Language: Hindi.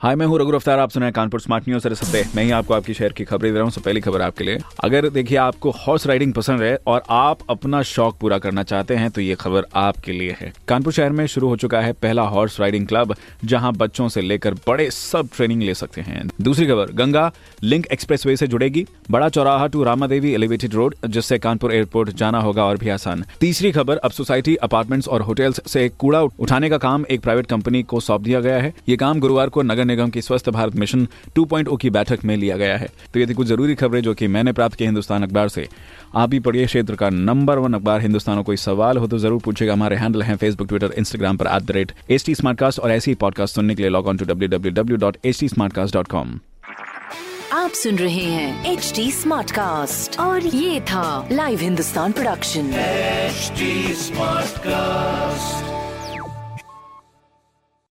हाय, मैं हूँ रघु अफ्तार आप सुनाए कानपुर स्मार्ट न्यूज़ इस हफ़्ते मैं ही आपको आपकी शहर की खबरें दे रहा हूँ, सब पहली खबर आपके लिए। अगर देखिए, आपको हॉर्स राइडिंग पसंद है और आप अपना शौक पूरा करना चाहते हैं तो ये खबर आपके लिए है। कानपुर शहर में शुरू हो चुका है पहला हॉर्स राइडिंग क्लब जहाँ बच्चों से लेकर बड़े सब ट्रेनिंग ले सकते हैं। दूसरी खबर, गंगा लिंक एक्सप्रेसवे से जुड़ेगी, Bada Chauraha to Rama Devi elevated road जिससे कानपुर एयरपोर्ट जाना होगा और भी आसान। तीसरी खबर, अब सोसाइटी अपार्टमेंट्स और होटल्स से कूड़ा उठाने का काम एक प्राइवेट कंपनी को सौंप दिया गया है। ये काम गुरुवार को नगर निगम की स्वस्थ भारत मिशन 2.0 की बैठक में लिया गया है। तो ये थी कुछ ज़रूरी खबरें जो कि मैंने प्राप्त की हिंदुस्तान अखबार से। आप भी पढ़िए क्षेत्र का नंबर वन अखबार। हिंदुस्तान कोई सवाल हो तो ज़रूर पूछेगा हमारे हैंडल हैं फेसबुक ट्विटर इंस्टाग्राम पर at the rate H T और ऐसी पॉडकास्ट सुनने के लिए log on to W W W dot H T आप सुन रहे हैं एच डी स्मार्ट कास्ट और ये था live Hindustan production HD Smartcast.